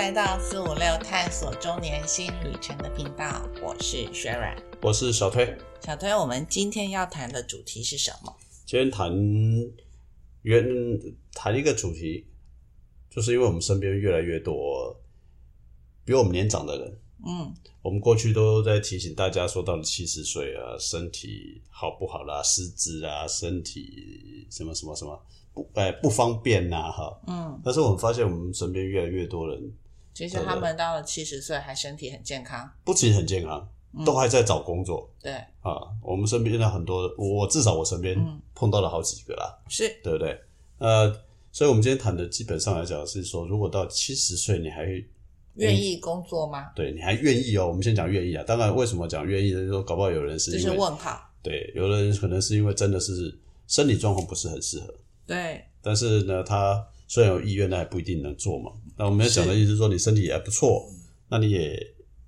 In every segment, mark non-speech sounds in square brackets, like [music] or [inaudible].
来到四五六探索中年新旅程的频道，我是 Sharon，我是小推。小推，我们今天要谈的主题是什么？今天谈原谈一个主题，就是因为我们身边越来越多比我们年长的人，嗯，我们过去都在提醒大家说，到了七十岁啊，身体好不好啦，失智啊，身体什么什么什么不哎不方便呐、哈，嗯，但是我们发现我们身边越来越多人其实他们到了七十岁还身体很健康，不仅很健康，都还在找工作对，啊。我们身边的很多，我至少我身边嗯碰到了好几个啦。是，对不对？呃，所以我们今天谈的基本上来讲是说，如果到七十岁你还愿意工作吗？对你还愿意哦，我们先讲愿意啊。当然，为什么讲愿意呢？就是说搞不好有人是因为问号，对，有的人可能是因为真的是身体状况不是很适合，对，但是呢，他虽然有意愿，那也不一定能做嘛。那我们要讲的意思是说，你身体也还不错，那你也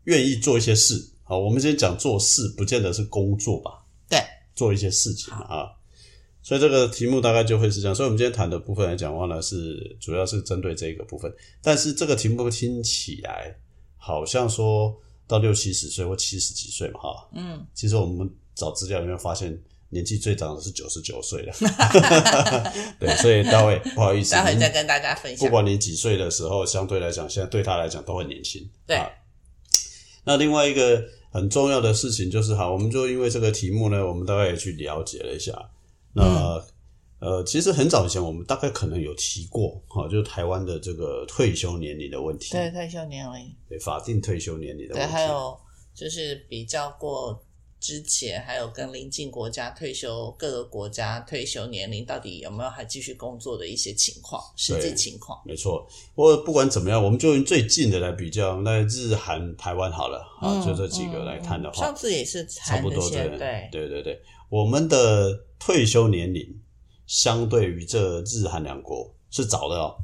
愿意做一些事。好，我们今天讲做事，不见得是工作吧，对，做一些事情啊。所以这个题目大概就会是这样。所以我们今天谈的部分来讲的话呢，是主要是针对这个部分。但是这个题目听起来好像说到六七十岁或七十几岁嘛，哈，嗯，其实我们找资料里面发现，年纪最长的是九十九岁了。[laughs] 对，所以大卫 [laughs] 不好意思，待会再跟大家分享。不管你几岁的时候，相对来讲，现在对他来讲都很年轻。对啊那另外一个很重要的事情就是，好，我们就因为这个题目呢，我们大概也去了解了一下。那、嗯呃，其实很早以前我们大概可能有提过，哈，就是台湾的这个退休年龄的问题，对，退休年龄，对法定退休年龄的问题对，题，还有就是比较过之前，还有跟邻近国家退休各个国家退休年龄到底有没有还继续工作的一些情况，实际情况。没错，不过不管怎么样，我们就用最近的来比较，那日韩台湾好了啊，嗯就这几个来看的话，上次也是差不多对对对对对，我们的退休年龄相对于这日韩两国是早的哦，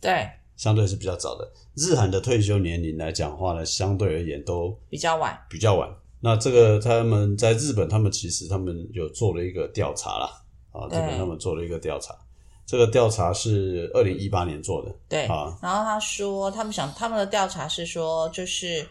对，相对是比较早的。日韩的退休年龄来讲话呢，相对而言都比较晚。比较晚。那这个他们在日本，他们其实他们有做了一个调查啦，啊，日本他们做了一个调查，这个调查是二零一八年做的，对，啊。然后他说，他们想他们的调查是说，就是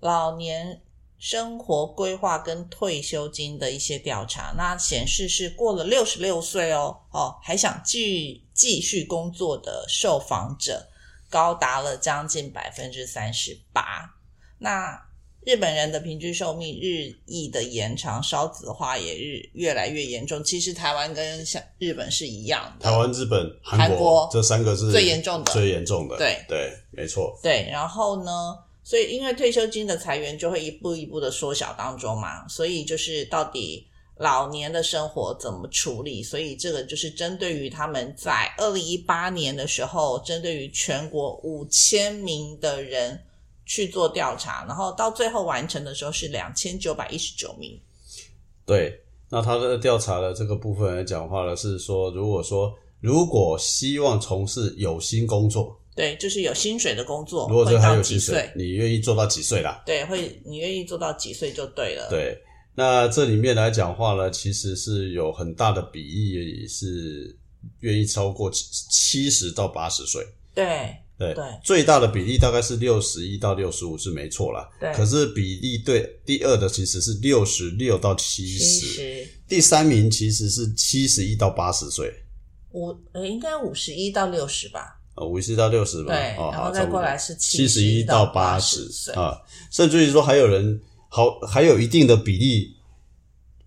老年生活规划跟退休金的一些调查，那显示是过了六十六岁哦，哦，还想继继续工作的受访者高达了将近百分之三十八。那日本人的平均寿命日益的延长，少子化也日越来越严重。其实台湾跟像日本是一样的，台湾、日本、韩韩国这三个是最严重的最严重的，对对，没错，对，然后呢，所以因为退休金的裁员就会一步一步的缩小当中嘛，所以就是到底老年的生活怎么处理？所以这个就是针对于他们在二零一八年的时候，针对于全国五千名的人去做调查，然后到最后完成的时候是两千九百一十九名。对，那他的调查的这个部分来讲话呢，是说，如果说如果希望从事有薪工作，对，就是有薪水的工作，如果这还有薪水岁？，你愿意做到几岁啦？对，会你愿意做到几岁就对了。对，那这里面来讲话呢，其实是有很大的比例是愿意超过七七十到八十岁。对对，对。最大的比例大概是六十一到六十五是没错啦。对。可是比例对第二的其实是六十六到七七十，第三名其实是七十一到八十岁，五呃，应该五十一到六十吧。呃，五十到六十吧，对哦，然后再过来是七十一到八十啊，甚至于说还有人好还有一定的比例，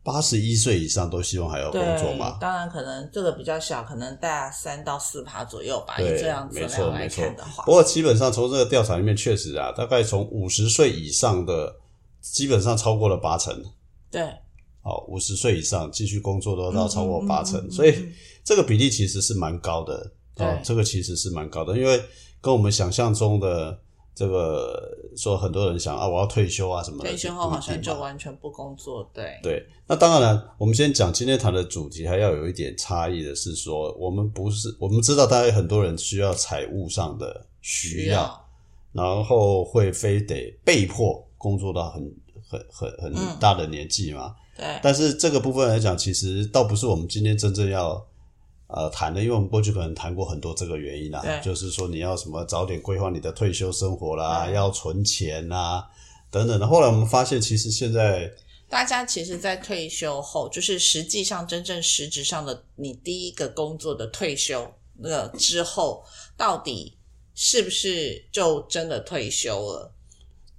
八十一岁以上都希望还要工作对嘛，，当然可能这个比较小，可能大三到四趴左右吧。以对这样子没错量来没错看的话不，过基本上从这个调查里面，确实啊，大概从五十岁以上的，基本上超过了八成。对，好，五十岁以上继续工作都到超过八成，嗯嗯嗯嗯所以嗯这个比例其实是蛮高的。哦对，这个其实是蛮高的，因为跟我们想象中的这个说很多人想啊，我要退休啊什么的，退休后好像就完全不工作。对，对，那当然了，我们先讲今天谈的主题，还要有一点差异的是说，我们不是我们知道，大概很多人需要财务上的需要，要。然后会非得被迫工作到很很很很嗯。大的年纪嘛。对。但是这个部分来讲，其实倒不是我们今天真正要呃谈的，因为我们过去可能谈过很多这个原因啦对，就是说你要什么早点规划你的退休生活啦，对要存钱啦等等的。后来我们发现，其实现在大家其实，在退休后，就是实际上真正实质上的你第一个工作的退休那个之后，到底是不是就真的退休了？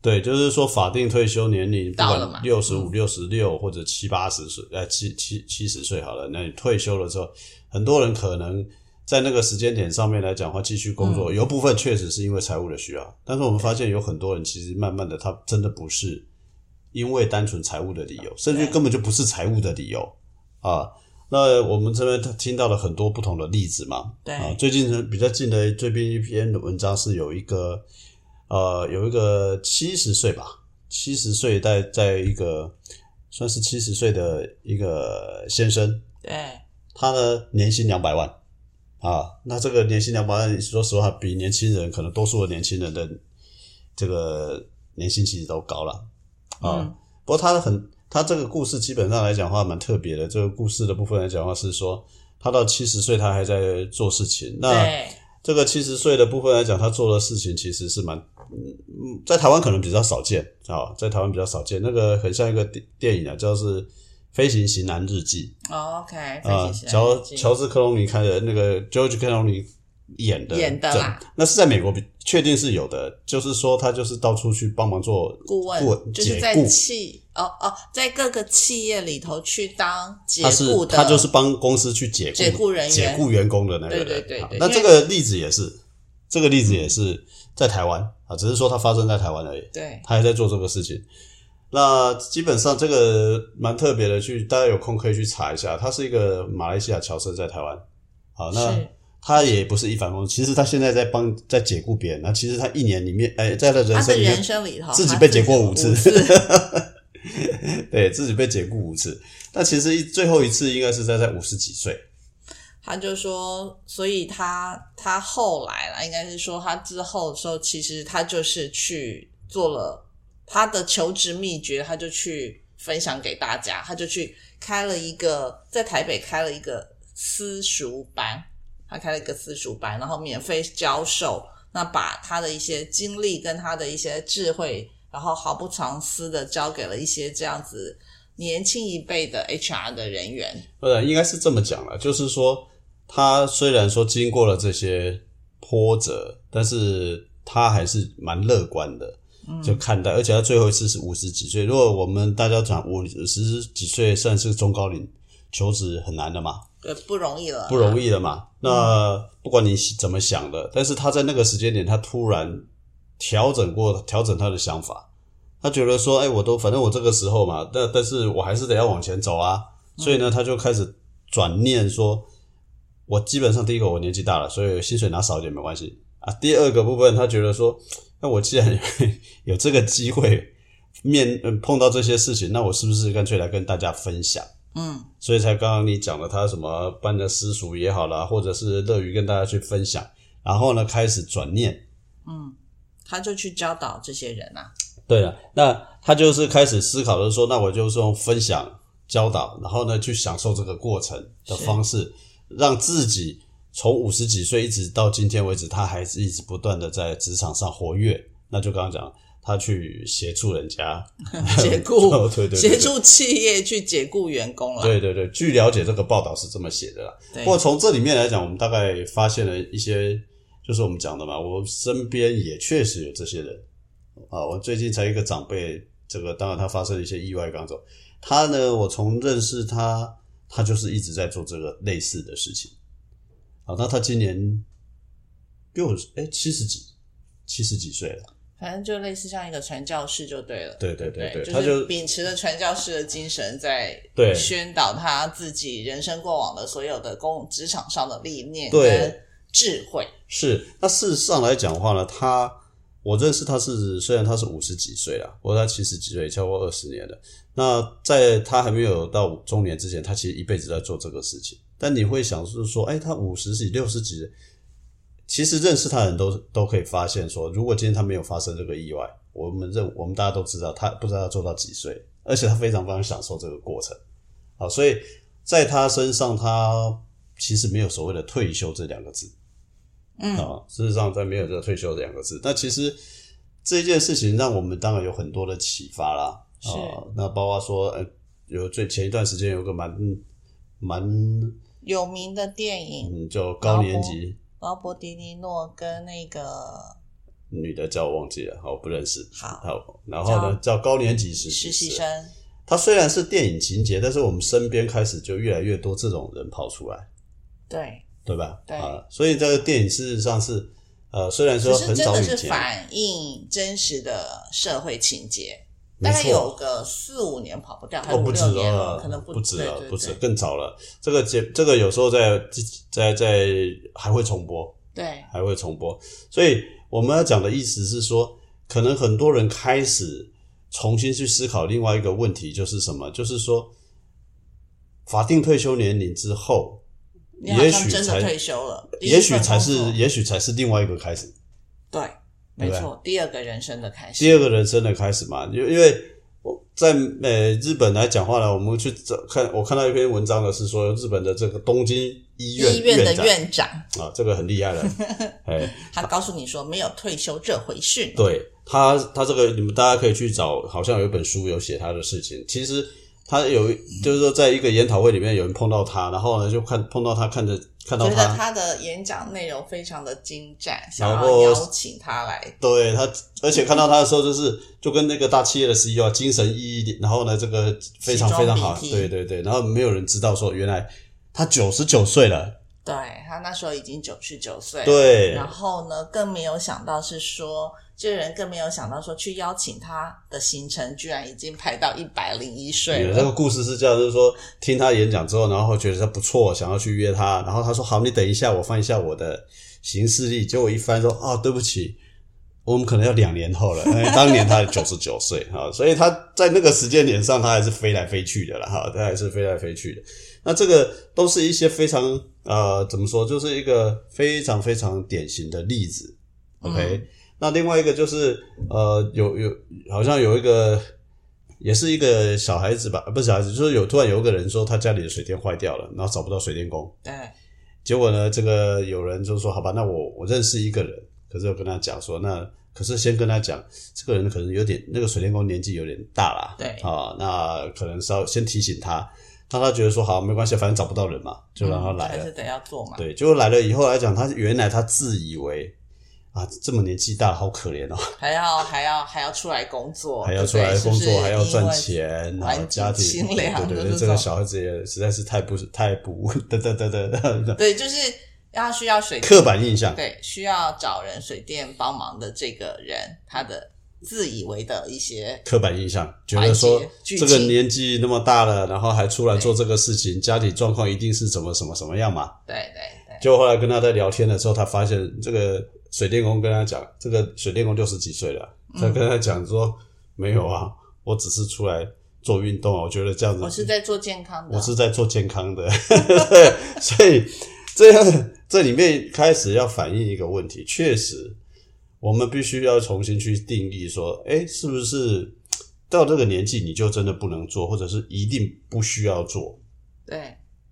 对，就是说法定退休年龄，到了嘛六十五、六十六或者七八十岁，呃，七七七十岁好了，那你退休了之后，很多人可能在那个时间点上面来讲的话，继续工嗯。作，有部分确实是因为财务的需要，但是我们发现有很多人其实慢慢的，他真的不是因为单纯财务的理由，甚至对根本就不是财务的理由。啊。那我们这边听到了很多不同的例子嘛，对。啊，最近比较近的最近一篇文章是有一个呃有一个七十岁吧，七十岁在在一个算是七十岁的一个先生，对，他呢年薪两百万啊，那这个年薪两百万，说实话比年轻人可能多数的年轻人的这个年薪其实都高了啊。嗯不过他的很，他这个故事基本上来讲的话蛮特别的。这个故事的部分来讲的话是说，他到七十岁他还在做事情。那对，这个七十岁的部分来讲，他做的事情其实是蛮，在台湾可能比较少见啊，在台湾比较少见。那个很像一个电电影啊，叫是《飞行型男日记哦 OK，》啊乔日记乔治克隆尼开的那个 George 克隆尼演的演的啦那是在美国比确定是有的，就是说他就是到处去帮忙做顾问，问就是在。企哦哦，在各个企业里头去当解雇的，他就是帮公司去解雇解雇人员解雇员工的那个人。对对对好对那这个例子也是，这个例子也是在台湾啊，只是说它发生在台湾而已。对他还在做这个事情。那基本上这个蛮特别的，去大家有空可以去查一下。他是一个马来西亚侨生，在台湾。好，那他也不是一帆风顺，其实他现在在帮在解雇别人。那其实他一年里面，哎，在他的人生里面人，生里头，自己被解过过五次次，[laughs] 对自己被解雇五次。那其实一最后一次应该是在在五十几岁。他就说，所以他他后来了，应该是说他之后的时候，其实他就是去做了他的求职秘诀，他就去分享给大家，他就去开了一个在台北开了一个私塾班，他开了一个私塾班，然后免费教授，那把他的一些经历跟他的一些智慧，然后毫不藏私的交给了一些这样子年轻一辈的 HR 的人员。呃，应该是这么讲了，就是说，他虽然说经过了这些波折，但是他还是蛮乐观的，就看待，而且他最后一次是五十几岁。如果我们大家讲五十几岁算是中高龄，求职很难的嘛，对，不容易了，不容易了嘛。那不管你怎么想的，但是他在那个时间点，他突然调整过，调整他的想法。他觉得说，哎，我都反正我这个时候嘛，但但是我还是得要往前走啊。所以呢，他就开始转念说，我基本上第一个我年纪大了，所以薪水拿少一点没关系啊。第二个部分，他觉得说，那我既然 [laughs] 有这个机会面、呃碰到这些事情，那我是不是干脆来跟大家分享？嗯，所以才刚刚你讲的，他什么办的私塾也好啦，或者是乐于跟大家去分享，然后呢开始转念，嗯他就去教导这些人啊，对了，那他就是开始思考的说，那我就是用分享、教导，然后呢去享受这个过程的方式，让自己从五十几岁一直到今天为止，他还是一直不断的在职场上活跃。那就刚刚讲，他去协助人家 [laughs] 解雇 [laughs] 哦对对对协助企业去解雇员工了。对对对，据了解，这个报道是这么写的啦。不过从这里面来讲，我们大概发现了一些，就是我们讲的嘛，我身边也确实有这些人啊。我最近才一个长辈，这个当然他发生了一些意外刚走，他呢，我从认识他，他就是一直在做这个类似的事情。好，那他今年六哎七十几，七十几岁了。反正就类似像一个传教士就对了。对对对对，就他就是秉持着传教士的精神，在宣导他自己人生过往的所有的工职场上的历练跟智慧。是，那事实上来讲的话呢，他我认识他是虽然他是五十几岁了，不过他七十几岁，超过二十年了。那在他还没有到中年之前，他其实一辈子在做这个事情。但你会想是说，哎，他五十几、六十几，其实认识他的人都都可以发现说，如果今天他没有发生这个意外，我们认我们大家都知道，他不知道他做到几岁，而且他非常非常享受这个过程。好，所以在他身上他，其实没有所谓的退休这两个字。嗯，啊，事实上在没有这个退休这两个字，那其实这件事情让我们当然有很多的启发啦。啊，那包括说，呃，有最前一段时间有个蛮蛮有名的电影，嗯，就高年级。劳勃迪尼诺跟那个女的叫我忘记了，好，我不认识。好好，然后呢叫高年级实习实习生，他虽然是电影情节，但是我们身边开始就越来越多这种人跑出来，对，对吧？对。啊，所以这个电影事实上是，呃，虽然说很真的是早以前，反映真实的社会情节，大概有个四五年跑不掉，哦，不止了，可能不止了，不止，更早了。这个节，这个有时候在在在还会重播，对，还会重播。所以我们要讲的意思是说，可能很多人开始重新去思考另外一个问题，就是什么？就是说，法定退休年龄之后，也许才退休了，也许才是，也许才是另外一个开始。没错，第二个人生的开始，第二个人生的开始嘛，因因为我在呃日本来讲话呢，我们去找看，我看到一篇文章的，是说日本的这个东京医院医院的院长，啊，这个很厉害了，[laughs] 哎，他告诉你说没有退休这回事，对他他这个你们大家可以去找，好像有一本书有写他的事情，其实。他有，就是说，在一个研讨会里面，有人碰到他，然后呢，就看碰到他，看着看到觉得他，的演讲内容非常的精湛，想要邀请他来，对他，而且看到他的时候，就是就跟那个大企业的 CEO 啊，精神奕奕，然后呢，这个非常非常好，对对对，然后没有人知道说，原来他九十九岁了，对他那时候已经九十九岁，对。然后呢，更没有想到是说，这个人更没有想到说，去邀请他的行程居然已经排到一百零一岁了，这个。故事是这样，就是说听他演讲之后，然后觉得他不错，想要去约他，然后他说好，你等一下，我翻一下我的行事历，结果一翻说啊，对不起。我们可能要两年后了，因为当年他九十九岁哈，所以他在那个时间点上，他还是飞来飞去的了哈，他还是飞来飞去的。那这个都是一些非常呃，怎么说，就是一个非常非常典型的例子。OK，、那另外一个就是呃，有有好像有一个也是一个小孩子吧，呃不是小孩子，就是有突然有一个人说他家里的水电坏掉了，然后找不到水电工，对，结果呢，这个有人就说好吧，那我我认识一个人，可是我跟他讲说，那可是先跟他讲，这个人可能有点那个水电工年纪有点大啦，对啊，那可能稍先提醒他，让他觉得说好没关系，反正找不到人嘛，就让他来了。还是得要做嘛。对，结果来了以后来讲，他原来他自以为啊这么年纪大，好可怜哦，[laughs] 还要还要还要出来工作，还要出来工作，是是？还要赚钱，然后家庭对对对，这个小孩子也实在是太不太不得得得得对，就是要需要水刻板印象。对需要找人水电帮忙的这个人，他的自以为的一些刻板印象，觉得说这个年纪那么大了，然后还出来做这个事情，家庭状况一定是怎么什么什么样嘛？对对对，结果后来跟他在聊天的时候，他发现这个水电工跟他讲，这个水电工六十几岁了，他跟他讲说、没有啊，我只是出来做运动啊，我觉得这样子，我是在做健康的，我是在做健康的，对，[laughs] 所以这样这里面开始要反映一个问题，确实我们必须要重新去定义说，哎，是不是到这个年纪你就真的不能做，或者是一定不需要做？对。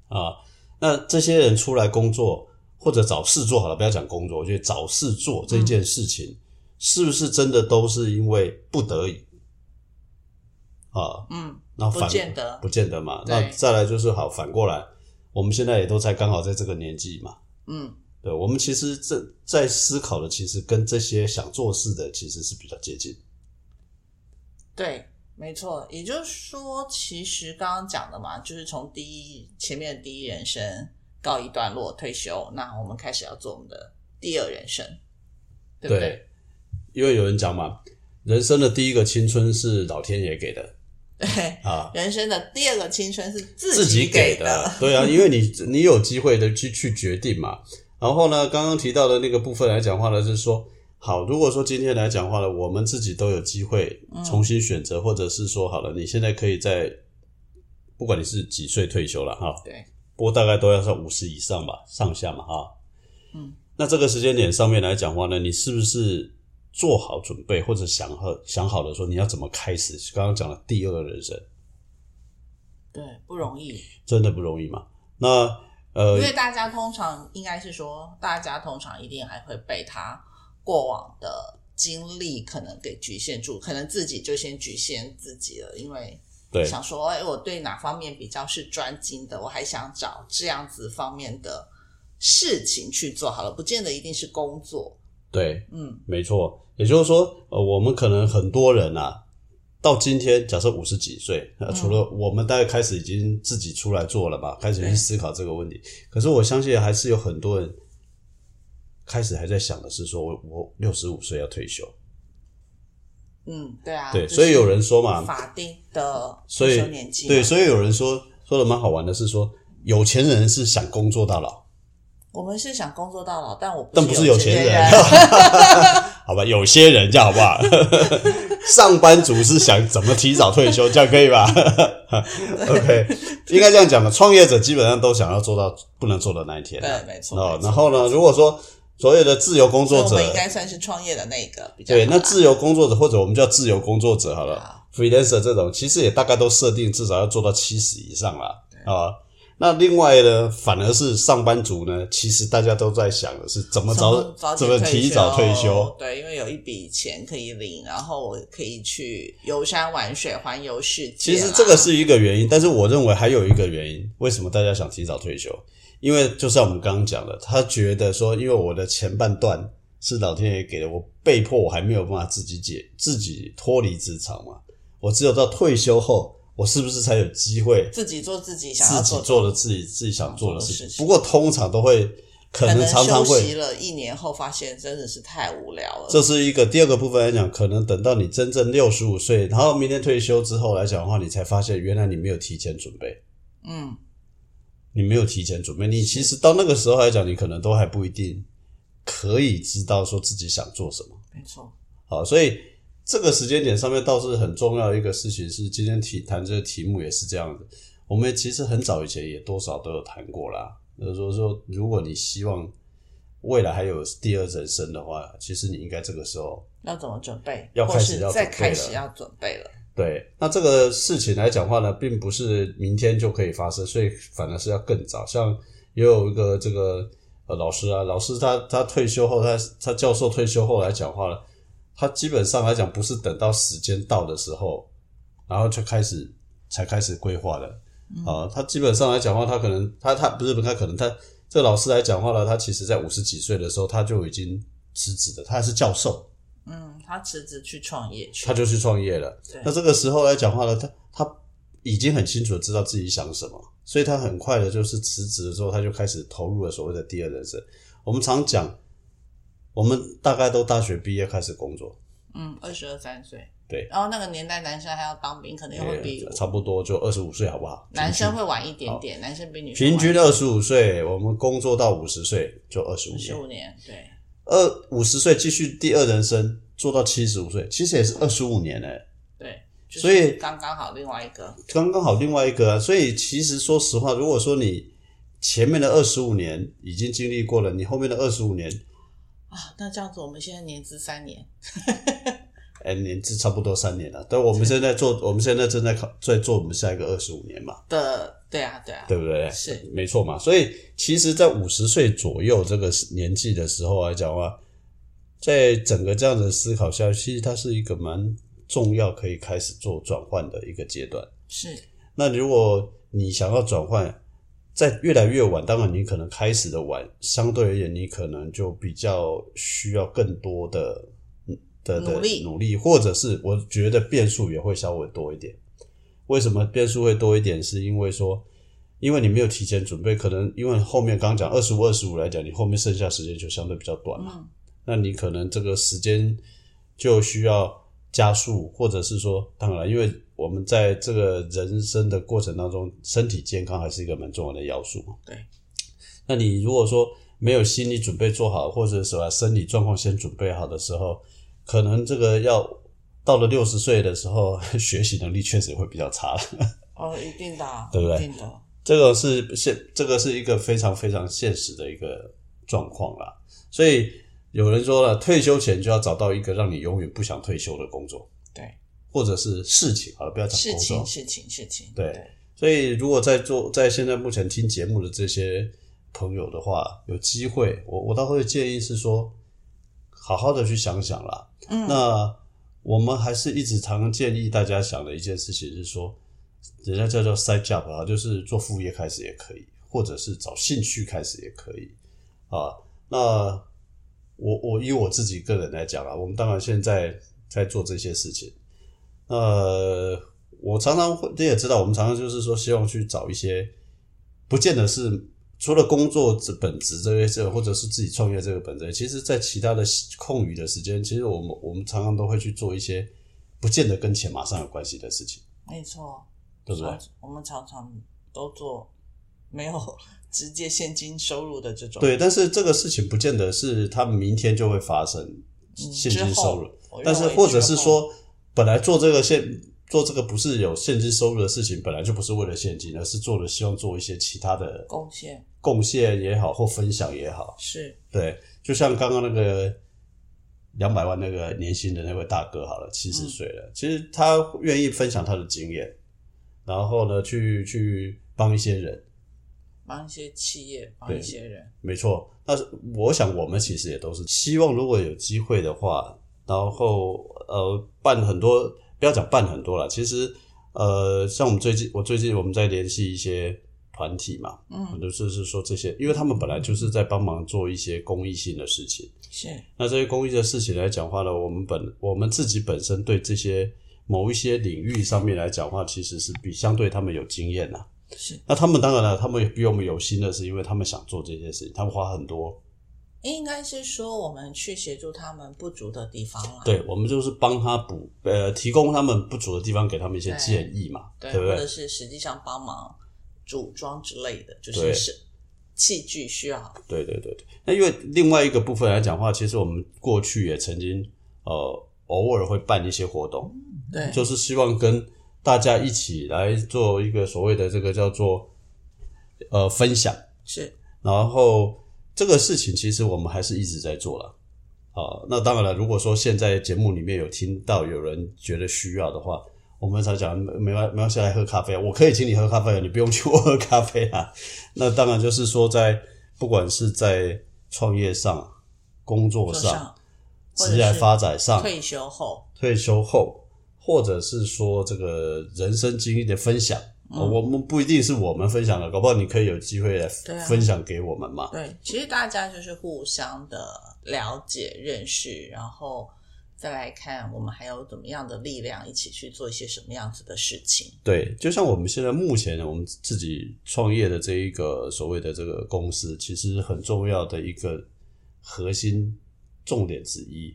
啊？那这些人出来工作或者找事做好了，不要讲工作，我觉得找事做这件事情，是不是真的都是因为不得已啊？嗯，那反见得不见得嘛。那再来就是好，反过来，我们现在也都才刚好在这个年纪嘛。嗯，对，我们其实这在思考的，其实跟这些想做事的其实是比较接近。对，没错。也就是说，其实刚刚讲的嘛，就是从第一前面的第一人生告一段落，退休，那我们开始要做我们的第二人生，对不对？因为有人讲嘛，人生的第一个青春是老天爷给的对，啊，人生的第二个青春是自自己给的。对啊，因为你你有机会的去去决定嘛。然后呢，刚刚提到的那个部分来讲话呢，就是说，好，如果说今天来讲话呢，我们自己都有机会重新选择，或者是说，好了，你现在可以在，不管你是几岁退休了哈，对，不过大概都要在五十以上吧，上下嘛哈。嗯，那这个时间点上面来讲话呢，你是不是做好准备，或者想好想好了说你要怎么开始？刚刚讲了第二个人生，对，不容易。真的不容易嘛？那呃因，为大家通常应该是说，大家通常一定还会被他过往的经历可能给局限住，可能自己就先局限自己了，因为对想说，哎，我对哪方面比较是专精的，我还想找这样子方面的事情去做好了，不见得一定是工作。对，嗯，没错，也就是说，呃，我们可能很多人啊，到今天假设五十几岁，呃，除了我们大概开始已经自己出来做了吧，开始去对思考这个问题。可是我相信还是有很多人开始还在想的是说，我我六十五岁要退休。嗯，对啊，对，所以有人说嘛，法定的所以退休年纪嘛，对，所以有人说说的蛮好玩的是说，有钱人是想工作到老，我们是想工作到老，但我但不是有有钱人人，[laughs] 好吧？有些人这样好不好？[laughs] 上班族是想怎么提早退休，这样可以吧？[laughs] OK，应该这样讲的。创业者基本上都想要做到不能做的那一天。对，没错。哦没，错然后呢，如果说所有的自由工作者我们，应该算是创业的那个比较对，那自由工作者或者我们叫自由工作者好了好，freelancer 这种，其实也大概都设定至少要做到七十以上啦。啊。那另外呢，反而是上班族呢，其实大家都在想的是怎么早早怎么提早退休。对，因为有一笔钱可以领，然后我可以去游山玩水、环游世界。其实这个是一个原因，但是我认为还有一个原因，为什么大家想提早退休？因为就像我们刚刚讲的，他觉得说，因为我的前半段是老天爷给的，我被迫我还没有办法自己解自己脱离职场嘛，我只有到退休后，我是不是才有机会自己做自己想要自己做做的自己自己想做的事情？不过通常都会可可能常常休息，了一年后，发现真的是太无聊了。这是一个第二个部分来讲，可能等到你真正六十五岁，然后明天退休之后来讲的话，你才发现原来你没有提前准备。嗯，你没有提前准备，你其实到那个时候来讲，你可能都还不一定可以知道说自己想做什么。没错。好，所以这个时间点上面倒是很重要的一个事情，是今天题谈这个题目也是这样子。我们其实很早以前也多少都有谈过啦，就是说说，如果你希望未来还有第二人生的话，其实你应该这个时候要怎么准备？要开始要开始要准备了。对，那这个事情来讲话呢，并不是明天就可以发生，所以反而是要更早。像也有一个这个呃老师啊，老师他他退休后，他他教授退休后来讲话了，他基本上来讲不是等到时间到的时候，然后就开始才开始规划的啊。他基本上来讲话，他可能他他不是不太可能，他这个老师来讲话了，他其实在五十几岁的时候他就已经辞职了，他还是教授。嗯，他辞职去创业去，他就去创业了。对。那这个时候来讲话呢，他他已经很清楚的知道自己想什么，所以他很快的就是辞职的时候，他就开始投入了所谓的第二人生。我们常讲，我们大概都大学毕业开始工作，嗯，二十二三岁。对。然后那个年代男生还要当兵，可能又会比呃差不多就二十五岁，好不好？男生会晚一点点，男生比女生平均二十五岁，我们工作到五十岁就二十五年，十五年，对二五十岁继续第二人生做到七十五岁，其实也是二十五年呢、对，就是所以刚刚好另外一个，刚刚好另外一个啊，所以其实说实话，如果说你前面的二十五年已经经历过了，你后面的二十五年，啊，那这样子我们现在年资三年，[laughs] 哎，年资差不多三年了。但我们现在做，我们现在正在考，在做我们下一个二十五年嘛，的，对啊，对啊，对不对？是没错嘛。所以其实，在五十岁左右这个年纪的时候来讲的话，在整个这样的思考下，其实它是一个蛮重要，可以开始做转换的一个阶段。是，那如果你想要转换，在越来越晚，当然你可能开始的晚，相对而言，你可能就比较需要更多的的的努力努力，或者是我觉得变数也会稍微多一点。为什么变数会多一点？是因为说，因为你没有提前准备，可能因为后面刚讲二十五、二十五来讲，你后面剩下时间就相对比较短嘛。嗯，那你可能这个时间就需要加速，或者是说，当然，因为我们在这个人生的过程当中，身体健康还是一个蛮重要的要素嘛。对，那你如果说没有心理准备做好，或者是把身体状况先准备好的时候，可能这个要到了六十岁的时候，[laughs] 学习能力确实会比较差了。哦，一定的啊，[laughs] 对不对一定的，这个是现，这个是一个非常非常现实的一个状况啦。所以有人说了，退休前就要找到一个让你永远不想退休的工作，对，或者是事情。好了，不要讲事工作情，。事情，事情，对所以如果在做在现在目前听节目的这些朋友的话，有机会，我我倒会建议是说，好好的去想想啦。嗯，那我们还是一直常建议大家想的一件事情是说，人家叫做 side job 啊，就是做副业开始也可以，或者是找兴趣开始也可以啊。那我我以我自己个人来讲啊，我们当然现在在做这些事情，呃，我常常会你也知道，我们常常就是说希望去找一些，不见得是除了工作这本职这些这，或者是自己创业这个本职，其实在其他的空余的时间，其实我们我们常常都会去做一些不见得跟钱马上有关系的事情，没错，对不对？我们常常都做没有直接现金收入的这种，对，但是这个事情不见得是他们明天就会发生现金收入，但是或者是说。本来做这个现做这个不是有现金收入的事情，本来就不是为了现金，而是做了希望做一些其他的贡献，贡献也好或分享也好，是对。就像刚刚那个两百万那个年薪的那位大哥，好了，七十岁了，其实他愿意分享他的经验，然后呢，去去帮一些人，帮一些企业，帮一些人，没错。那我想我们其实也都是希望，如果有机会的话。然后呃，办很多，不要讲办很多了。其实呃，像我们最近，我最近我们在联系一些团体嘛，嗯，就是是说这些，因为他们本来就是在帮忙做一些公益性的事情。是。那这些公益的事情来讲话呢，我们本我们自己本身对这些某一些领域上面来讲话，其实是比相对他们有经验呐。是。那他们当然了，他们比我们有心的是，因为他们想做这些事情，他们花很多。应该是说，我们去协助他们不足的地方了。对，我们就是帮他补，呃，提供他们不足的地方，给他们一些建议嘛，对不对？或者是实际上帮忙组装之类的，就是是器具需要。对对对对。那因为另外一个部分来讲的话，其实我们过去也曾经呃偶尔会办一些活动，对，就是希望跟大家一起来做一个所谓的这个叫做呃分享，是，然后。这个事情其实我们还是一直在做了，啊，那当然了。如果说现在节目里面有听到有人觉得需要的话，我们才讲没关没关系来喝咖啡，我可以请你喝咖啡，你不用去我喝咖啡啊。[laughs] 那当然就是说，在不管是在创业上、工作上、职业发展上、退休后、退休后，或者是说这个人生经历的分享。我们不一定是我们分享的，搞不好你可以有机会来分享给我们嘛。对，其实大家就是互相的了解、认识，然后再来看我们还有怎么样的力量一起去做一些什么样子的事情。对，就像我们现在目前我们自己创业的这一个所谓的这个公司，其实很重要的一个核心重点之一，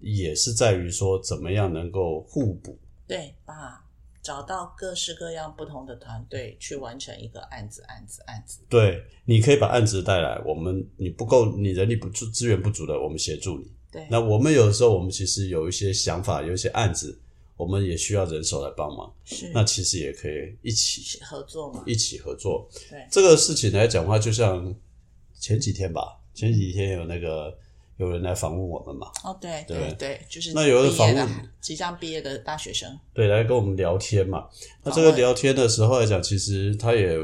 也是在于说怎么样能够互补。对，把。找到各式各样不同的团队去完成一个案子，案子，案子。对，你可以把案子带来，我们你不够，你人力不足，资源不足的，我们协助你。对，那我们有的时候，我们其实有一些想法，有一些案子，我们也需要人手来帮忙。是，那其实也可以一起合作嘛，一起合作。对，这个事情来讲的话，就像前几天吧，前几天有那个。有人来访问我们嘛？哦，对对对，就是那有人访问即将毕业的大学生，对，来跟我们聊天嘛。那这个聊天的时候来讲，其实他也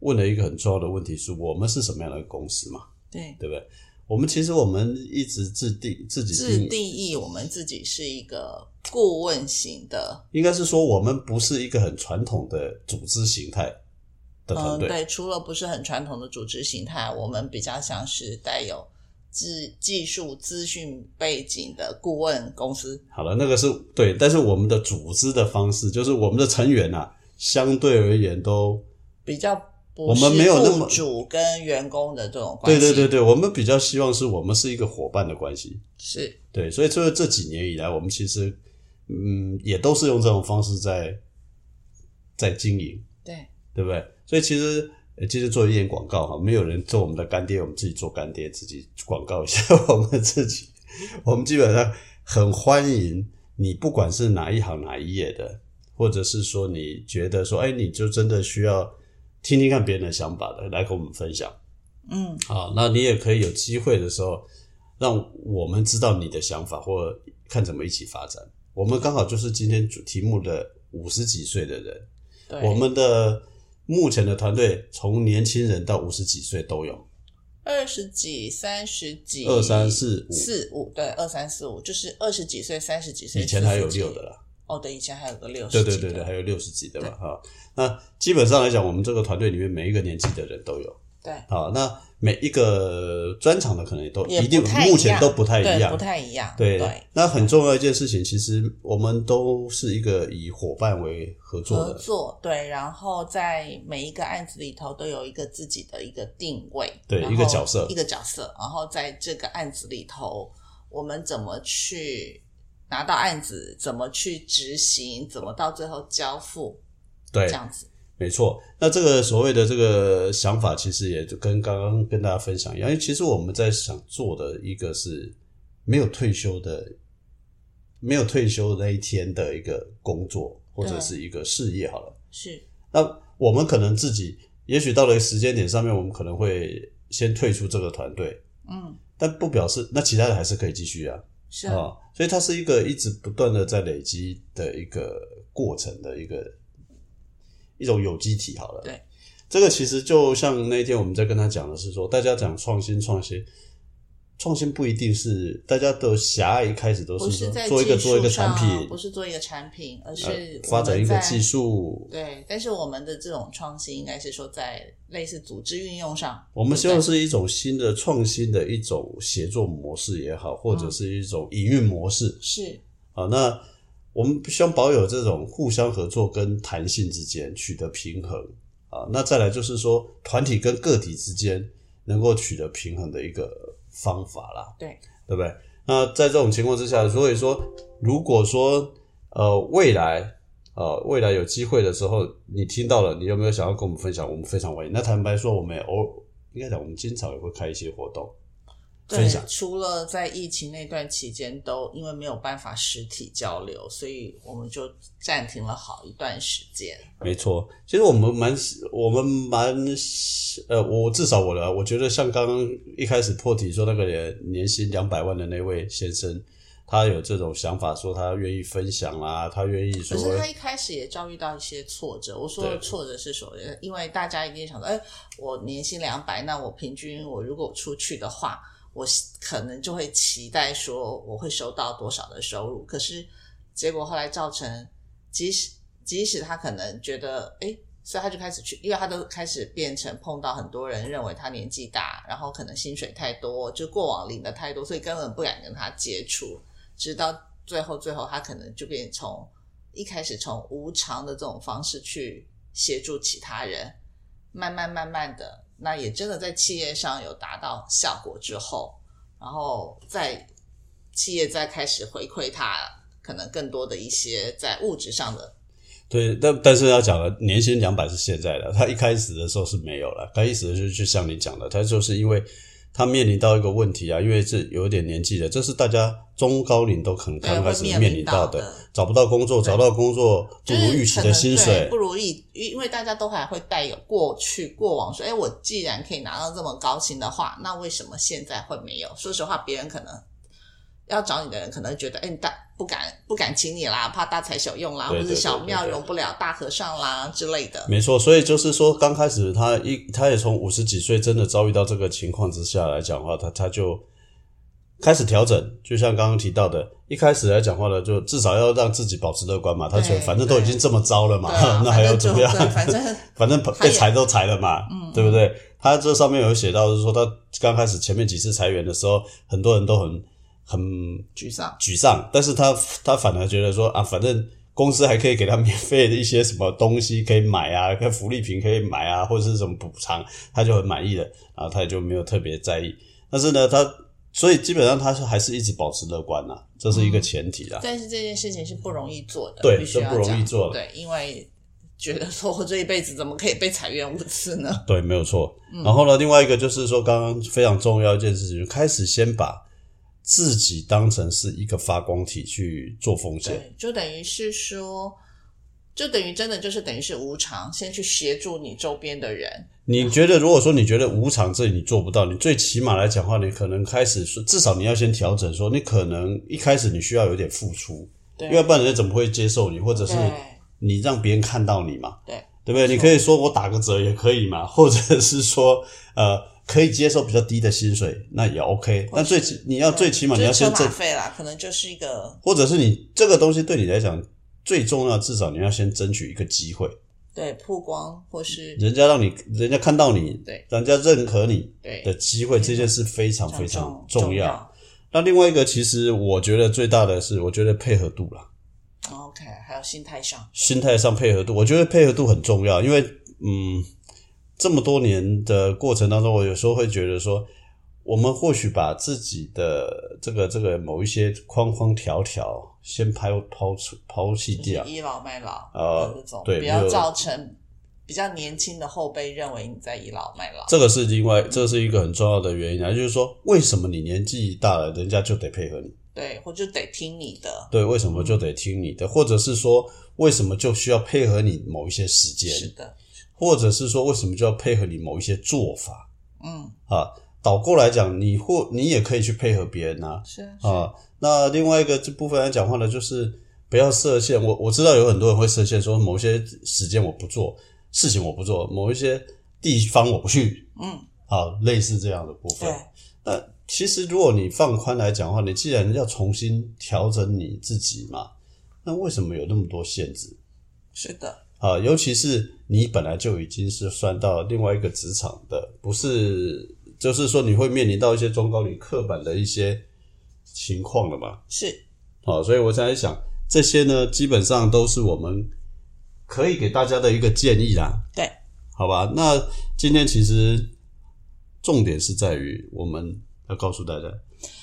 问了一个很重要的问题：是我们是什么样的公司嘛？对，对不对？我们其实我们一直自定自己自定义，我们自己是一个顾问型的，应该是说我们不是一个很传统的组织形态的团队。对，除了不是很传统的组织形态，我们比较像是带有。技技术资讯背景的顾问公司，好了，那个是对，但是我们的组织的方式，就是我们的成员呐，相对而言都比较，我们没有那么主跟员工的这种关系。对对对对，我们比较希望是我们是一个伙伴的关系。是对，所以这这几年以来，我们其实嗯，也都是用这种方式在在经营，对对不对？所以其实。接着做一点广告哈，没有人做我们的干爹，我们自己做干爹，自己广告一下 [laughs] 我们自己。我们基本上很欢迎你，不管是哪一行哪一业的，或者是说你觉得说，哎，你就真的需要听听看别人的想法的，来跟我们分享。嗯，好，那你也可以有机会的时候，让我们知道你的想法，或看怎么一起发展。我们刚好就是今天主题目的五十几岁的人，我们的。目前的团队从年轻人到五十几岁都有，二十几、三十几、二三四五。四五，对，二三四五，就是二十几岁、三十几岁，以前还有六的啦。哦，对，以前还有个六十对对对对，还有六十几的吧哈。那基本上来讲，我们这个团队里面每一个年纪的人都有对，啊。那每一个专场的可能也都一定一目前都不太一样，不太一样，对对，那很重要一件事情，其实我们都是一个以伙伴为合作合，作对，然后在每一个案子里头都有一个自己的一个定位，对一个角色。一个角色，然后在这个案子里头，我们怎么去拿到案子，怎么去执行，怎么到最后交付，对。这，样子，没错。那这个所谓的这个想法，其实也就跟刚刚跟大家分享一样，因为其实我们在想做的一个是没有退休的，没有退休那一天的一个工作或者是一个事业好了。是那我们可能自己，也许到了时间点上面，我们可能会先退出这个团队，嗯但不表示那其他的还是可以继续啊。是啊、所以它是一个一直不断的在累积的一个过程的一个一种有机体。好了，对，这个其实就像那天我们在跟他讲的是说，大家讲创新，创新，创新不一定是大家的狭隘，一开始都是在说做一个做一个产品，不是做一个产品，而呃是发展一个技术。术。对，但是我们的这种创新应该是说在类似组织运用上，我们希望是一种新的创新的一种协作模式也好，或嗯者是一种营运模式。是啊，那我们希望保有这种互相合作跟弹性之间取得平衡啊。那再来就是说，团体跟个体之间能够取得平衡的一个方法啦，对对不对？那在这种情况之下，所以说，如果说呃未来呃未来有机会的时候，你听到了，你有没有想要跟我们分享？我们非常欢迎。那坦白说，我们也偶应该讲，我们经常也会开一些活动对分享。，除了在疫情那段期间都因为没有办法实体交流，所以我们就暂停了好一段时间。没错，其实我们蛮，我们蛮，呃，我至少我的，我觉得像刚刚一开始破题说那个年年薪两百万的那位先生，他有这种想法，说他愿意分享啦，他愿意说，可是他一开始也遭遇到一些挫折。我说的挫折是说，呃因为大家一定想到，哎，我年薪两百，那我平均我如果出去的话，我可能就会期待说我会收到多少的收入。可是结果后来造成，即使即使他可能觉得，哎。所以他就开始去，因为他都开始变成碰到很多人认为他年纪大，然后可能薪水太多，就过往领的太多，所以根本不敢跟他接触。直到最后，最后他可能就变从一开始从无偿的这种方式去协助其他人，慢慢慢慢的，那也真的在企业上有达到效果之后，然后在企业再开始回馈他可能更多的一些在物质上的，对，但但是要讲了年薪两百是现在的，他一开始的时候是没有了，他一开始就就像你讲的，他就是因为他面临到一个问题啊，因为是有一点年纪的，这是大家中高龄都可能刚开始面面临临到的，找不到工作，找到工作不就如预期的薪水。不，如意，因因为大家都还会带有过去过往，说，哎，我既然可以拿到这么高薪的话，那为什么现在会没有？说实话，别人可能要找你的人，可能觉得，哎，你大不敢不敢请你啦，怕大材小用啦，对对或者是小庙容不了大和尚啦之类的。没错，所以就是说，刚开始他一，他也从五十几岁真的遭遇到这个情况之下来讲话，他他就开始调整。就像刚刚提到的，一开始来讲话呢，就至少要让自己保持乐观嘛。他觉得反正都已经这么糟了嘛，啊 [laughs] 那还要怎么样？反正 [laughs] 反正被裁都裁了嘛，嗯对不对？他这上面有写到，就是说他刚开始前面几次裁员的时候，很多人都很很沮丧。沮丧，但是他他反而觉得说啊，反正公司还可以给他免费的一些什么东西可以买啊，跟福利品可以买啊，或者是什么补偿，他就很满意了，然后他也就没有特别在意。但是呢，他所以基本上他是还是一直保持乐观呐、这是一个前提啦。但是这件事情是不容易做的，对必须要这不容易做的对，因为觉得说我这一辈子怎么可以被裁员五次呢？对，没有错。嗯然后呢，另外一个就是说，刚刚非常重要一件事情，开始先把自己当成是一个发光体去做风险。对，就等于是说，就等于真的就是等于是无偿，先去协助你周边的人。你觉得，如果说你觉得无偿这里你做不到，你最起码来讲话，你可能开始说，至少你要先调整，说你可能一开始你需要有点付出，对因为不然人家怎么会接受你，或者是你让别人看到你嘛，对对不对？你可以说我打个折也可以嘛，或者是说呃可以接受比较低的薪水，那也 OK。但最起你要最起码你要先挣，费啦，可能就是一个，或者是你这个东西对你来讲最重要，至少你要先争取一个机会。对曝光或是人家让你人家看到你，对，人家认可你对的机会，这件事非常非常重要。那另外一个，其实我觉得最大的是，我觉得配合度啦。OK，还有心态上，心态上配合度，我觉得配合度很重要，因为嗯，这么多年的过程当中，我有时候会觉得说，我们或许把自己的这个这个某一些框框条条先抛抛出抛弃掉，倚老卖老呃，这种，对，不要造成。比较年轻的后辈认为你在倚老卖老，这个是另外，这是一个很重要的原因啊，就是说，为什么你年纪大了，人家就得配合你？对，或就得听你的？对，为什么就得听你的？或者是说，为什么就需要配合你某一些时间？是的，或者是说，为什么就要配合你某一些做法？嗯，啊，倒过来讲，你或你也可以去配合别人啊。是啊，那另外一个这部分来讲话呢，就是不要设限。我我知道有很多人会设限，说某些时间我不做。事情我不做，某一些地方我不去，嗯，啊，类似这样的部分。对，那其实如果你放宽来讲的话，你既然要重新调整你自己嘛，那为什么有那么多限制？是的，啊，尤其是你本来就已经是算到另外一个职场的，不是，就是说你会面临到一些中高龄刻板的一些情况了嘛？是，好，所以我在想，这些呢，基本上都是我们。可以给大家的一个建议啦，对，好吧。那今天其实重点是在于我们要告诉大家，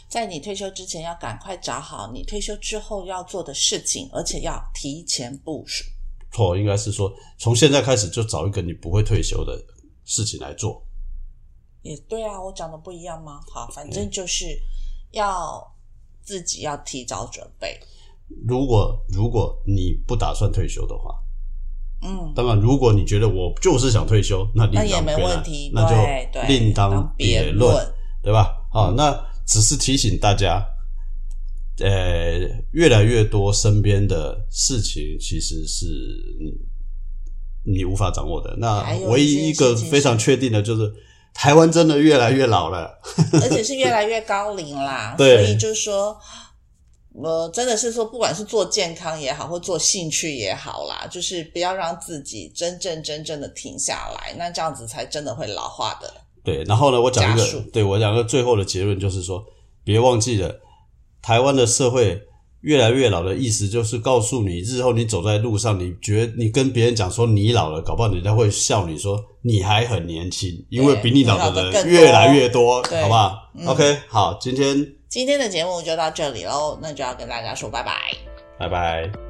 在你退休之前要赶快找好你退休之后要做的事情，而且要提前部署。错，应该是说从现在开始就找一个你不会退休的事情来做。也对啊，我讲的不一样吗？好，反正就是要自己要提早准备。如果如果你不打算退休的话。嗯，当然，如果你觉得我就是想退休，那那也没问题，那就另当别论，对吧？好，那只是提醒大家，呃，越来越多身边的事情其实是你你无法掌握的。那唯一一个非常确定的就是，台湾真的越来越老了，[laughs] 而且是越来越高龄啦。[laughs] 对所以就是说。呃，真的是说，不管是做健康也好，或做兴趣也好啦，就是不要让自己真正真正的停下来，那这样子才真的会老化的。对，然后呢，我讲一个，对我讲个最后的结论就是说，别忘记了，台湾的社会越来越老的意思，就是告诉你，日后你走在路上，你觉得你跟别人讲说你老了，搞不好人家会笑你说你还很年轻，因为比你老的人越来越多，好不好？OK，好，今天。今天的节目就到这里喽，那就要跟大家说拜拜，拜拜。